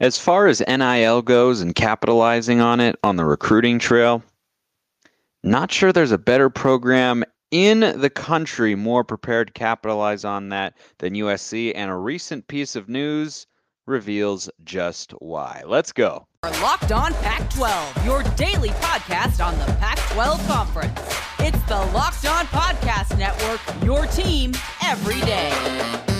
As far as NIL goes and capitalizing on it on the recruiting trail, not sure there's a better program in the country more prepared to capitalize on that than USC. And a recent piece of news reveals just why. Let's go. Locked on Pac 12, your daily podcast on the Pac 12 Conference. It's the Locked On Podcast Network, your team every day.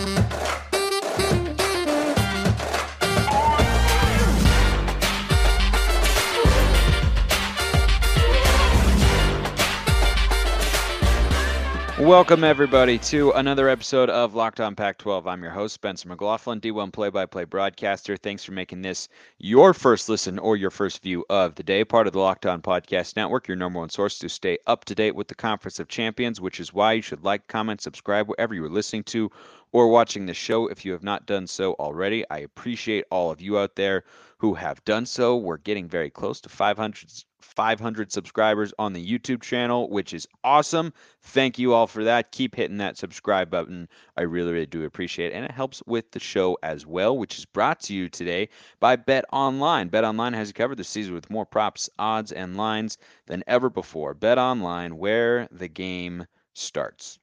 Welcome, everybody, to another episode of Locked On Pac 12. I'm your host, Spencer McLaughlin, D1 play by play broadcaster. Thanks for making this your first listen or your first view of the day, part of the Locked On Podcast Network, your number one source to stay up to date with the Conference of Champions, which is why you should like, comment, subscribe wherever you're listening to or watching the show if you have not done so already. I appreciate all of you out there who have done so. We're getting very close to 500 500 subscribers on the YouTube channel, which is awesome. Thank you all for that. Keep hitting that subscribe button. I really, really do appreciate it. And it helps with the show as well, which is brought to you today by Bet Online. Bet Online has you covered this season with more props, odds, and lines than ever before. Bet Online, where the game starts.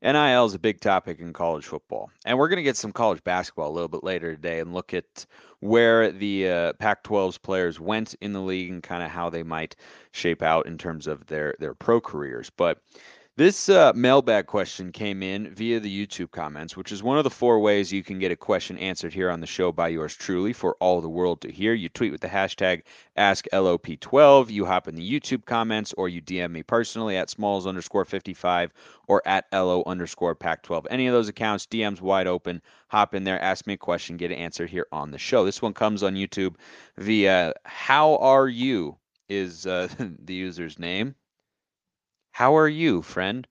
NIL is a big topic in college football. And we're going to get some college basketball a little bit later today and look at where the uh, Pac 12's players went in the league and kind of how they might shape out in terms of their, their pro careers. But this uh, mailbag question came in via the YouTube comments, which is one of the four ways you can get a question answered here on the show by yours truly for all the world to hear. You tweet with the hashtag AskLOP12, you hop in the YouTube comments, or you DM me personally at smalls underscore 55 or at LO underscore Pac 12. Any of those accounts, DMs wide open. Hop in there, ask me a question, get it answered here on the show. This one comes on YouTube via How Are You is uh, the user's name. How are you, friend?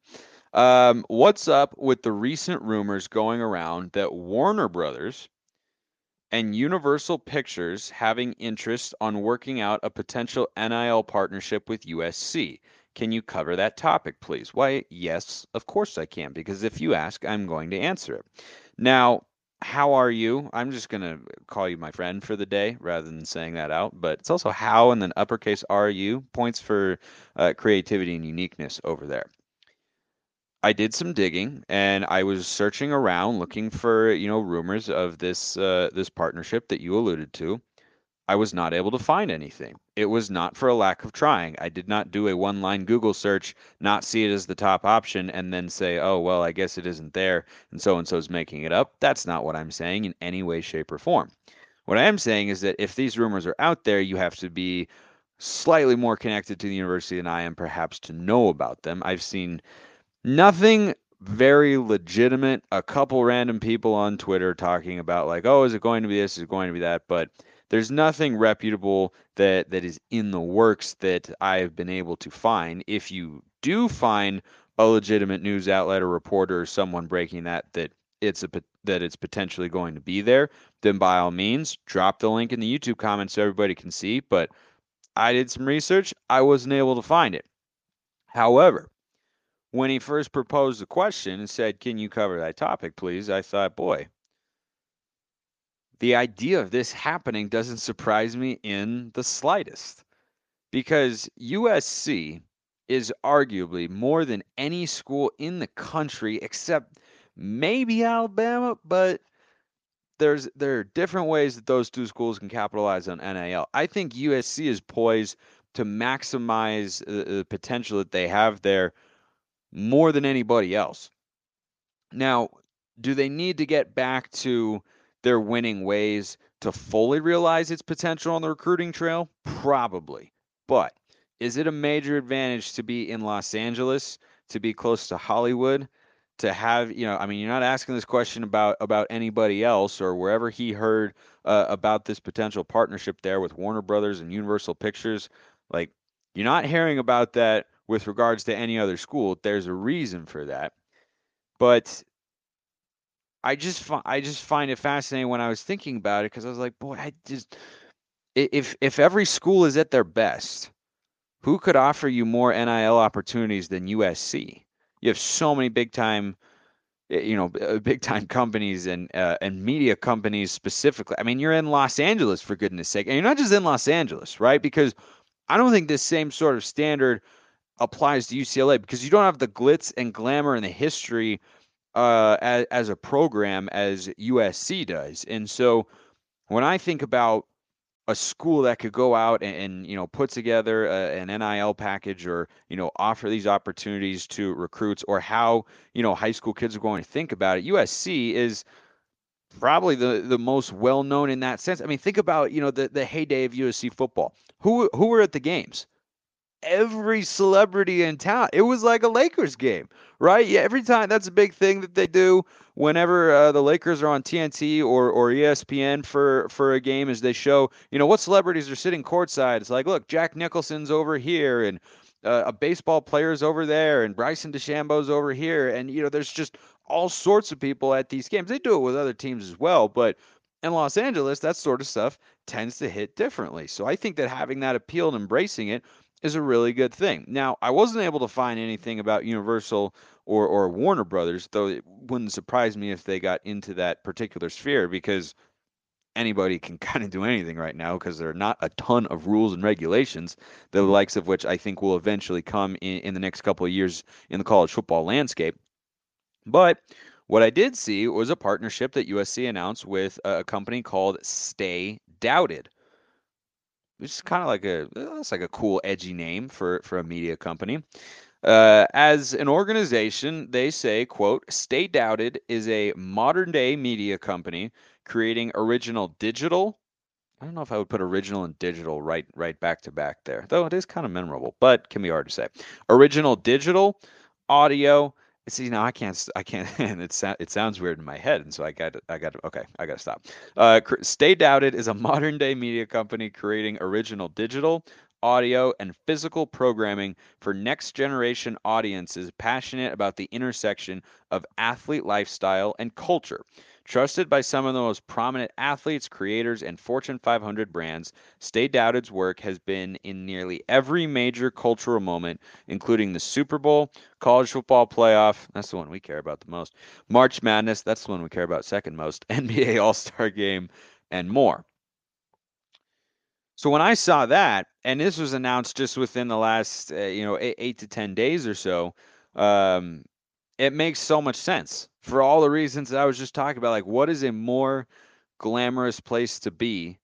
Um, what's up with the recent rumors going around that Warner Brothers and Universal Pictures having interest on working out a potential NIL partnership with USC? Can you cover that topic, please? Why, yes, of course I can, because if you ask, I'm going to answer it. Now, how are you? I'm just going to call you my friend for the day rather than saying that out. But it's also how and then uppercase are you points for uh, creativity and uniqueness over there. I did some digging and I was searching around looking for you know rumors of this uh, this partnership that you alluded to. I was not able to find anything. It was not for a lack of trying. I did not do a one line Google search, not see it as the top option, and then say, oh, well, I guess it isn't there, and so and so is making it up. That's not what I'm saying in any way, shape, or form. What I am saying is that if these rumors are out there, you have to be slightly more connected to the university than I am, perhaps, to know about them. I've seen nothing very legitimate, a couple random people on Twitter talking about, like, oh, is it going to be this? Is it going to be that? But there's nothing reputable that that is in the works that I've been able to find. If you do find a legitimate news outlet or reporter or someone breaking that that it's a that it's potentially going to be there, then by all means drop the link in the YouTube comments so everybody can see. But I did some research, I wasn't able to find it. However, when he first proposed the question and said, "Can you cover that topic, please?" I thought, boy, the idea of this happening doesn't surprise me in the slightest because USC is arguably more than any school in the country except maybe Alabama, but there's there are different ways that those two schools can capitalize on NIL. I think USC is poised to maximize the, the potential that they have there more than anybody else. Now, do they need to get back to their winning ways to fully realize its potential on the recruiting trail? Probably. But is it a major advantage to be in Los Angeles, to be close to Hollywood, to have, you know, I mean, you're not asking this question about about anybody else or wherever he heard uh, about this potential partnership there with Warner Brothers and Universal Pictures. Like, you're not hearing about that with regards to any other school. There's a reason for that. But I just I just find it fascinating when I was thinking about it because I was like, boy, I just if if every school is at their best, who could offer you more NIL opportunities than USC? You have so many big time eh, you know, big time companies and uh, and media companies specifically. I mean, you're in Los Angeles for goodness sake, and you're not just in Los Angeles, right? Because I don't think this same sort of standard applies to UCLA because you don't have the glitz and glamour and the history uh, as, as a program as USC does. And so when I think about a school that could go out and, and you know put together a, an NIL package or you know offer these opportunities to recruits or how you know high school kids are going to think about it USC is probably the the most well known in that sense. I mean think about you know the the heyday of USC football. Who who were at the games every celebrity in town. It was like a Lakers game, right? Yeah, every time that's a big thing that they do whenever uh, the Lakers are on TNT or or ESPN for for a game is they show, you know, what celebrities are sitting courtside. It's like, look, Jack Nicholson's over here and uh, a baseball player's over there and Bryson DeChambeau's over here and you know, there's just all sorts of people at these games. They do it with other teams as well, but in Los Angeles, that sort of stuff tends to hit differently. So I think that having that appeal and embracing it is a really good thing. Now, I wasn't able to find anything about Universal or, or Warner Brothers, though it wouldn't surprise me if they got into that particular sphere because anybody can kind of do anything right now because there are not a ton of rules and regulations, the mm-hmm. likes of which I think will eventually come in, in the next couple of years in the college football landscape. But what I did see was a partnership that USC announced with a company called Stay Doubted which is kind of like a that's like a cool edgy name for for a media company. Uh, as an organization, they say, "quote Stay Doubted is a modern day media company creating original digital." I don't know if I would put original and digital right right back to back there, though it is kind of memorable, but can be hard to say. Original digital, audio, See now I can't I can't and it it sounds weird in my head and so I got I got okay I got to stop. Uh, Stay Doubted is a modern day media company creating original digital, audio, and physical programming for next generation audiences passionate about the intersection of athlete lifestyle and culture. Trusted by some of the most prominent athletes, creators, and Fortune 500 brands, Stay Doubted's work has been in nearly every major cultural moment, including the Super Bowl, college football playoff, that's the one we care about the most, March Madness, that's the one we care about second most, NBA All Star game, and more. So when I saw that, and this was announced just within the last, uh, you know, eight, eight, to 10 days or so, um, it makes so much sense for all the reasons that I was just talking about. Like, what is a more glamorous place to be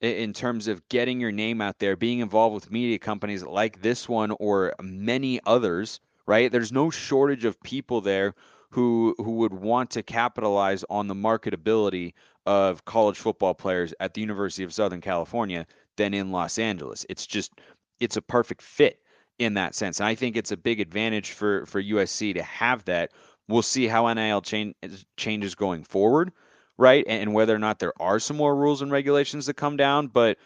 in terms of getting your name out there, being involved with media companies like this one or many others, right? There's no shortage of people there who who would want to capitalize on the marketability of college football players at the University of Southern California than in Los Angeles. It's just it's a perfect fit in that sense. And I think it's a big advantage for for USC to have that. We'll see how NIL change, changes going forward, right? And, and whether or not there are some more rules and regulations that come down. But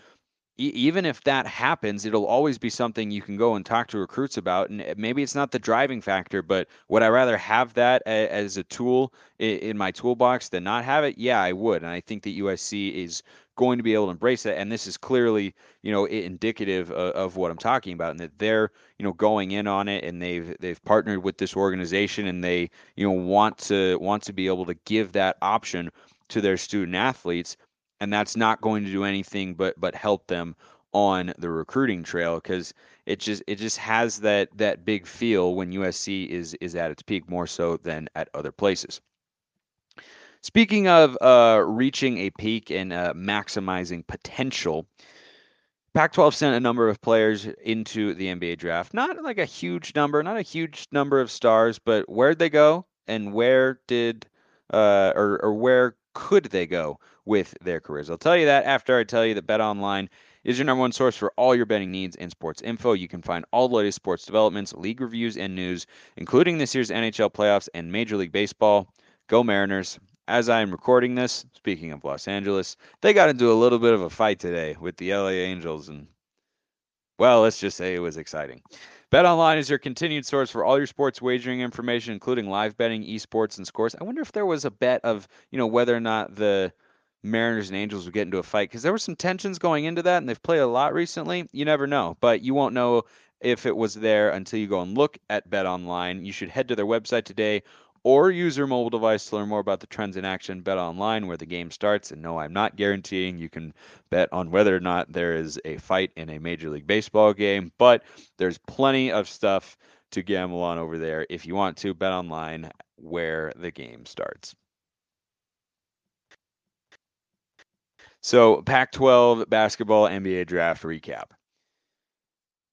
even if that happens, it'll always be something you can go and talk to recruits about. And eh, maybe it's not the driving factor, but would I rather have that a, as a tool in, in my toolbox than not have it? Yeah, I would. And I think that USC is going to be able to embrace that. And this is clearly, you know, indicative of, of, what I'm talking about, and that they're, you know, going in on it, and they've they've partnered with this organization, and they, you know, want to want to be able to give that option to their student athletes, and that's not going to do anything but but help them on the recruiting trail because it just it just has that that big feel when USC is is at its peak more so than at other places. Speaking of uh, reaching a peak and uh, maximizing potential, Pac 12 sent a number of players into the NBA draft. Not like a huge number, not a huge number of stars, but where'd they go and where did, uh, or, or where could they go with their careers? I'll tell you that after I tell you that Bet Online is your number one source for all your betting needs and sports info. You can find all the latest sports developments, league reviews, and news, including this year's NHL playoffs and Major League Baseball. Go Mariners as I am recording this, speaking of Los Angeles, they got into a little bit of a fight today with the LA Angels, and well, let's just say it was exciting. BetOnline is your continued source for all your sports wagering information, including live betting, esports, and scores. I wonder if there was a bet of, you know, whether or not the Mariners and Angels would get into a fight because there were some tensions going into that, and they've played a lot recently. You never know, but you won't know if it was there until you go and look at BetOnline. You should head to their website today or use your mobile device to learn more about the trends in action. Bet online where the game starts. And no, I'm not guaranteeing you can bet on whether or not there is a fight in a Major League Baseball game, but there's plenty of stuff to gamble on over there if you want to bet online where the game starts. So, Pac 12 basketball NBA draft recap.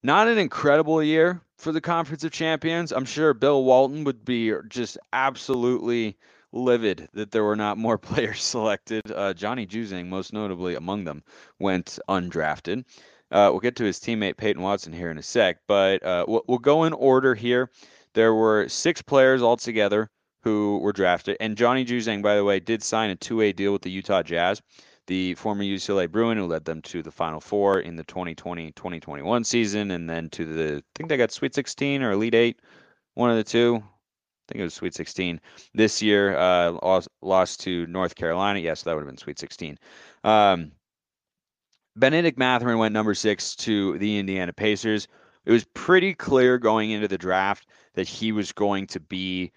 Not an incredible year for the Conference of Champions. I'm sure Bill Walton would be just absolutely livid that there were not more players selected. Uh, Johnny Juzang, most notably among them, went undrafted. Uh, we'll get to his teammate Peyton Watson here in a sec, but uh, we'll, we'll go in order here. There were six players altogether who were drafted, and Johnny Juzang, by the way, did sign a two-way deal with the Utah Jazz the former UCLA Bruin, who led them to the Final Four in the 2020-2021 season, and then to the I think they got Sweet 16 or Elite Eight, one of the two. I think it was Sweet 16 this year. Uh, lost, lost to North Carolina. Yes, that would have been Sweet 16. Um, Benedict Mathurin went number six to the Indiana Pacers. It was pretty clear going into the draft that he was going to be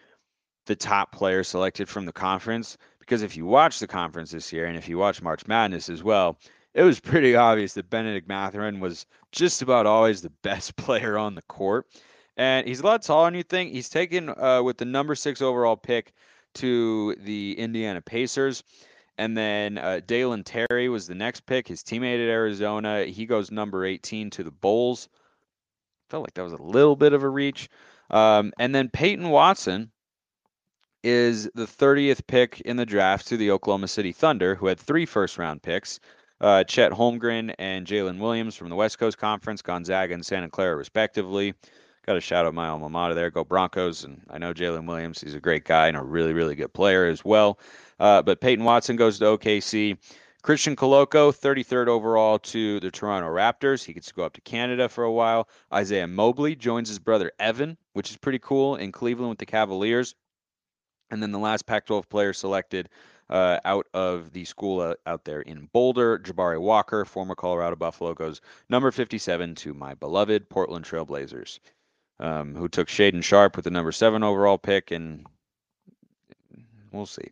the top player selected from the conference. Because if you watch the conference this year and if you watch March Madness as well, it was pretty obvious that Benedict Mathurin was just about always the best player on the court. And he's a lot taller than you think. He's taken uh, with the number six overall pick to the Indiana Pacers. And then uh, Dalen Terry was the next pick, his teammate at Arizona. He goes number 18 to the Bulls. Felt like that was a little bit of a reach. Um, and then Peyton Watson, is the 30th pick in the draft to the Oklahoma City Thunder, who had three first round picks. Uh, Chet Holmgren and Jalen Williams from the West Coast Conference, Gonzaga and Santa Clara, respectively. Got to shout out my alma mater there. Go Broncos. And I know Jalen Williams. He's a great guy and a really, really good player as well. Uh, but Peyton Watson goes to OKC. Christian Koloko, 33rd overall to the Toronto Raptors. He gets to go up to Canada for a while. Isaiah Mobley joins his brother Evan, which is pretty cool, in Cleveland with the Cavaliers. And then the last Pac 12 player selected uh, out of the school uh, out there in Boulder, Jabari Walker, former Colorado Buffalo, goes number 57 to my beloved Portland Trailblazers, um, who took Shaedon Sharpe with the number seven overall pick, and we'll see.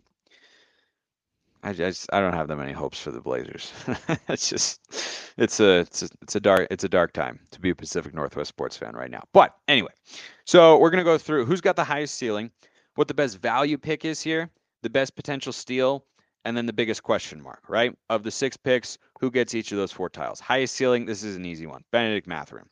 I just I don't have that many hopes for the Blazers. it's just it's a, it's a it's a dark it's a dark time to be a Pacific Northwest sports fan right now. But anyway, so we're gonna go through who's got the highest ceiling, what the best value pick is here, the best potential steal, and then the biggest question mark, right? Of the six picks, who gets each of those four tiles? Highest ceiling, this is an easy one. Benedict Mathurin.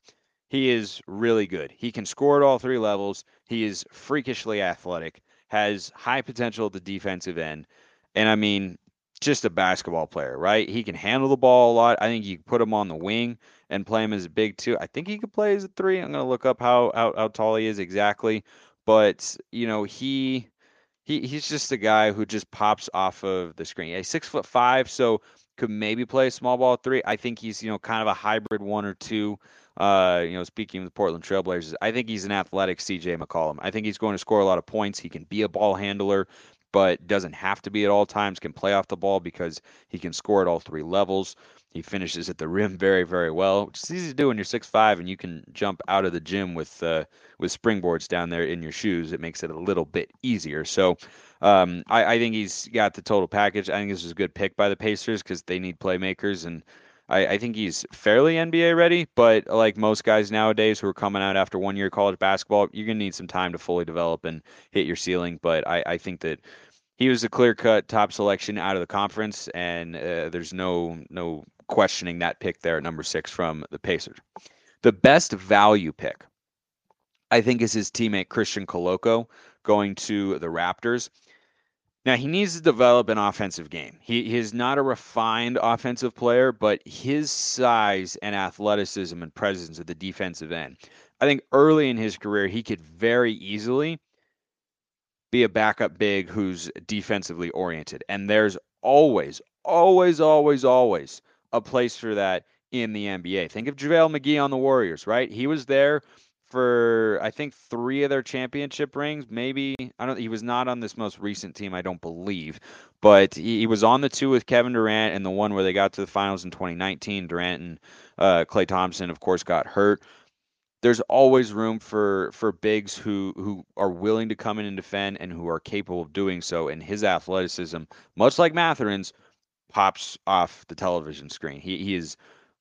He is really good. He can score at all three levels. He is freakishly athletic, has high potential at the defensive end. And I mean, just a basketball player, right? He can handle the ball a lot. I think you could put him on the wing and play him as a big two. I think he could play as a three. I'm going to look up how, how, how tall he is exactly but you know he he he's just a guy who just pops off of the screen. He's six foot five, so could maybe play small ball three. I think he's you know kind of a hybrid one or two. Uh, you know, speaking of the Portland Trailblazers, I think he's an athletic CJ McCollum. I think he's going to score a lot of points. He can be a ball handler, but doesn't have to be at all times. Can play off the ball because he can score at all three levels. He finishes at the rim very, very well, which is easy to do when you're six five and you can jump out of the gym with uh, with springboards down there in your shoes. It makes it a little bit easier. So um, I, I, think he's got the total package. I think this is a good pick by the Pacers because they need playmakers, and I, I, think he's fairly NBA ready. But like most guys nowadays who are coming out after one year of college basketball, you're gonna need some time to fully develop and hit your ceiling. But I, I think that he was a clear cut top selection out of the conference, and uh, there's no no questioning that pick there at number six from the Pacers. The best value pick, I think, is his teammate Christian Koloko going to the Raptors. Now he needs to develop an offensive game. He, he is not a refined offensive player, but his size and athleticism and presence at the defensive end. I think early in his career he could very easily be a backup big who's defensively oriented. And there's always, always, always, always a place for that in the NBA. Think of JaVale McGee on the Warriors, right? He was there for I think three of their championship rings. Maybe I don't. He was not on this most recent team, I don't believe, but he, he, was on the two with Kevin Durant and the one where they got to the finals in 2019. Durant and uh, Klay Thompson, of course, got hurt. there's always room for for bigs who who are willing to come in and defend and who are capable of doing so. And his athleticism, much like Mathurin's, pops off the television screen. He he is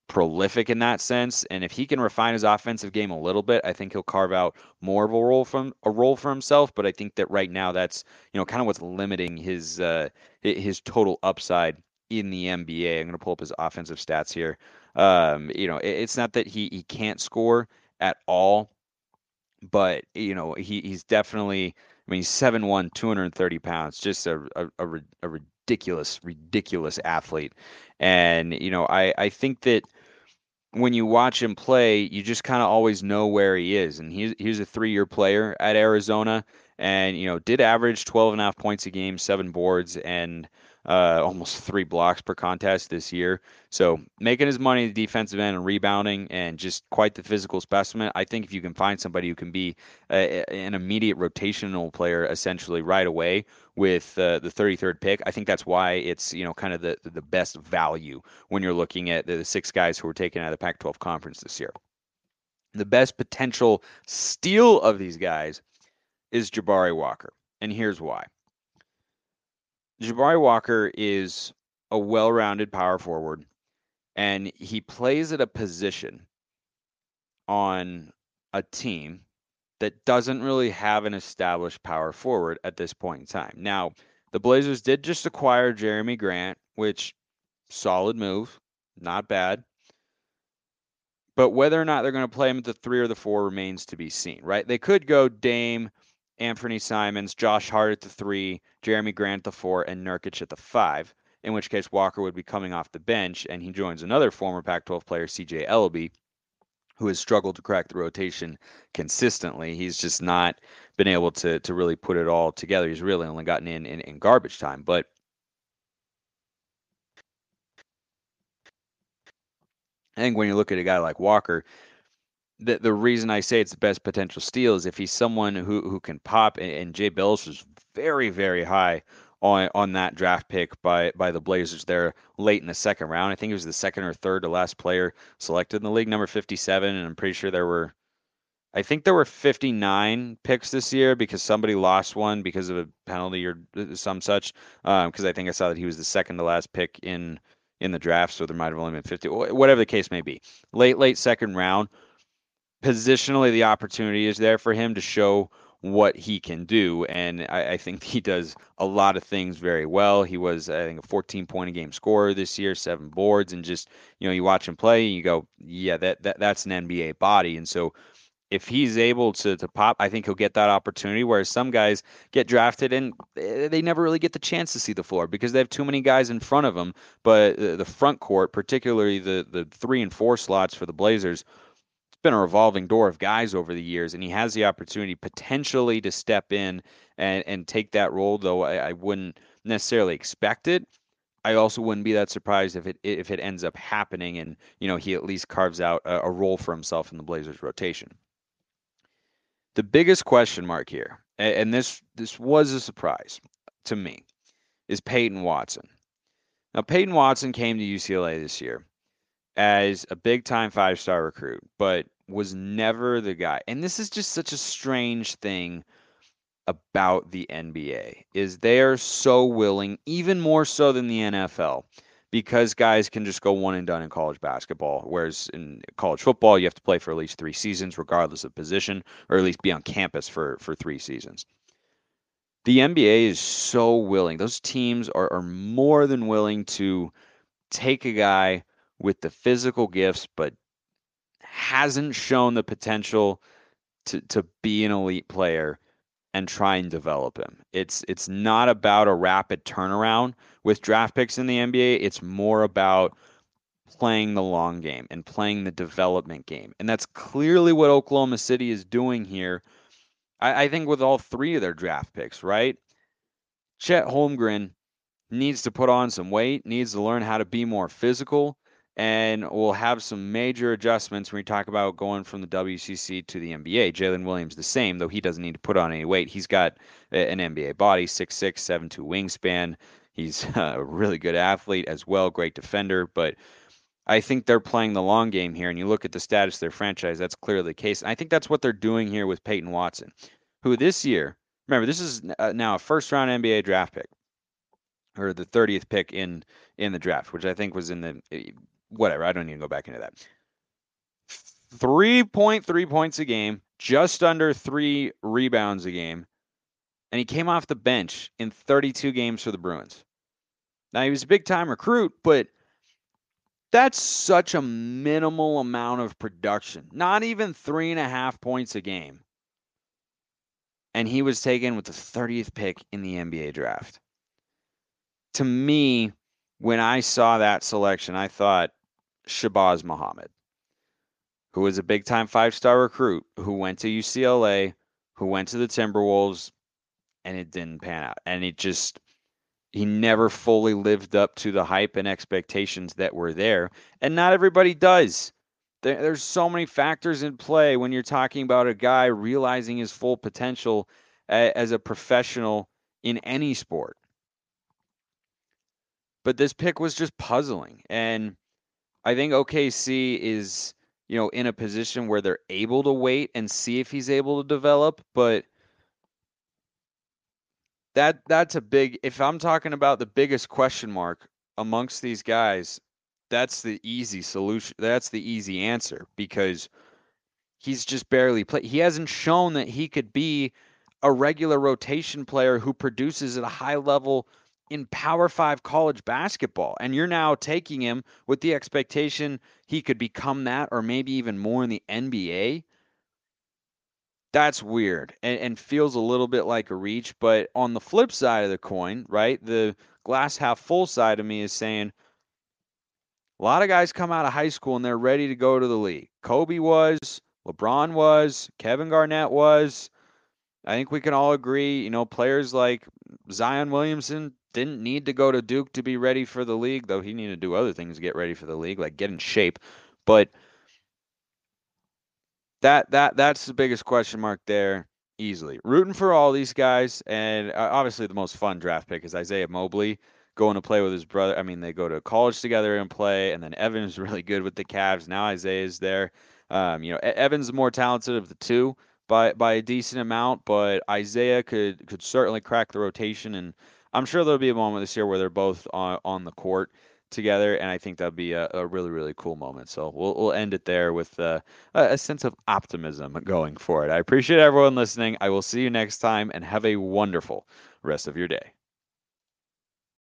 prolific in that sense, and if he can refine his offensive game a little bit, I think he'll carve out more of a role from a role for himself. But I think that right now that's you know kind of what's limiting his uh, his total upside in the NBA. I'm going to pull up his offensive stats here. Um, you know, it, it's not that he he can't score at all, but you know he he's definitely. I mean, he's 7'1", 230 pounds, just a, a, a, a ridiculous, ridiculous athlete. And, you know, I, I think that when you watch him play, you just kind of always know where he is. And he's, he's a three year player at Arizona and, you know, did average 12 and a half points a game, seven boards, and uh, almost three blocks per contest this year. So making his money the defensive end and rebounding and just quite the physical specimen. I think if you can find somebody who can be a, an immediate rotational player essentially right away with uh, the 33rd pick, I think that's why it's you know kind of the the best value when you're looking at the, the six guys who were taken out of the Pac-12 conference this year. The best potential steal of these guys is Jabari Walker, and here's why. Jabari Walker is a well-rounded power forward, and he plays at a position on a team that doesn't really have an established power forward at this point in time. Now, the Blazers did just acquire Jerami Grant, which solid move, not bad. But whether or not they're going to play him at the three or the four remains to be seen, right? They could go Dame, Anthony Simons, Josh Hart at the three, Jerami Grant at the four, and Nurkic at the five. In which case, Walker would be coming off the bench, and he joins another former Pac-12 player, C.J. Elleby, who has struggled to crack the rotation consistently. He's just not been able to to really put it all together. He's really only gotten in in, in garbage time, but. I think when you look at a guy like Walker, the the reason I say it's the best potential steal is if he's someone who who can pop, and, and Jay Bilas was very very high on on that draft pick by by the Blazers there late in the second round. I think it was the second or third to last player selected in the league, number 57, and I'm pretty sure there were I think there were 59 picks this year because somebody lost one because of a penalty or uh, some such. Because um, I think I saw that he was the second to last pick in in the draft, so there might have only been 50. Whatever the case may be, late late second round positionally the opportunity is there for him to show what he can do. And I, I, think he does a lot of things very well. He was, I think, a 14 point a game scorer this year, seven boards, and just, you know, you watch him play and you go, yeah, that, that that's an NBA body. And so if he's able to to pop, I think he'll get that opportunity. Whereas some guys get drafted and eh, they never really get the chance to see the floor because they have too many guys in front of them. But uh, the front court, particularly the the three and four slots for the Blazers, been a revolving door of guys over the years, and he has the opportunity potentially to step in and, and take that role. Though I, I wouldn't necessarily expect it. I also wouldn't be that surprised if it if it ends up happening, and you know he at least carves out a, a role for himself in the Blazers rotation. The biggest question mark here, and, and this this was a surprise to me, is Peyton Watson. Now Peyton Watson came to UCLA this year as a big time five star recruit, but was never the guy. And this is just such a strange thing about the NBA is they are so willing, even more so than the NFL, because guys can just go one and done in college basketball. Whereas in college football, you have to play for at least three seasons, regardless of position, or at least be on campus for, for three seasons. The NBA is so willing. Those teams are, are more than willing to take a guy with the physical gifts, but hasn't shown the potential to, to be an elite player and try and develop him. It's it's not about a rapid turnaround with draft picks in the NBA. It's more about playing the long game and playing the development game. And that's clearly what Oklahoma City is doing here. I, I think with all three of their draft picks, right? Chet Holmgren needs to put on some weight, needs to learn how to be more physical and we'll have some major adjustments when we talk about going from the WCC to the NBA. Jalen Williams the same, though he doesn't need to put on any weight. He's got an NBA body, 6'6", 7'2 wingspan. He's a really good athlete as well, great defender. But I think they're playing the long game here. And you look at the status of their franchise, that's clearly the case. And I think that's what they're doing here with Peyton Watson, who this year, remember, this is uh, now a first round NBA draft pick or the 30th pick in in the draft, which I think was in the eh, whatever. I don't need to go back into that. 3.3 points a game, just under three rebounds a game, and he came off the bench in 32 games for the Bruins. Now, he was a big time recruit, but that's such a minimal amount of production. Not even three and a half points a game. And he was taken with the 30th pick in the NBA draft. To me, when I saw that selection, I thought Shabazz Muhammad, who was a big time five star recruit who went to UCLA, who went to the Timberwolves, and it didn't pan out. And it just, he never fully lived up to the hype and expectations that were there. And not everybody does. there's so many factors in play when you're talking about a guy realizing his full potential as a professional in any sport. But this pick was just puzzling. And I think OKC is, you know, in a position where they're able to wait and see if he's able to develop, but that that's a big if I'm talking about the biggest question mark amongst these guys, that's the easy solution. That's the easy answer because he's just barely played. He hasn't shown that he could be a regular rotation player who produces at a high level in Power Five college basketball. And you're now taking him with the expectation he could become that or maybe even more in the NBA. That's weird and, and feels a little bit like a reach. But on the flip side of the coin, right, the glass half full side of me is saying a lot of guys come out of high school and they're ready to go to the league. Kobe was, LeBron was, Kevin Garnett was. I think we can all agree, you know, players like Zion Williamson didn't need to go to Duke to be ready for the league, though he needed to do other things to get ready for the league, like get in shape. But that that that's the biggest question mark there easily. Rooting for all these guys, and uh, obviously the most fun draft pick is Isaiah Mobley going to play with his brother. I mean, they go to college together and play, and then Evan's really good with the Cavs. Now Isaiah's there. Um, you know, Evan's more talented of the two by by a decent amount, but Isaiah could could certainly crack the rotation and I'm sure there'll be a moment this year where they're both on, on the court together, and I think that'll be a, a really really cool moment. So we'll we'll end it there with uh, a sense of optimism going forward. I appreciate everyone listening. I will see you next time, and have a wonderful rest of your day.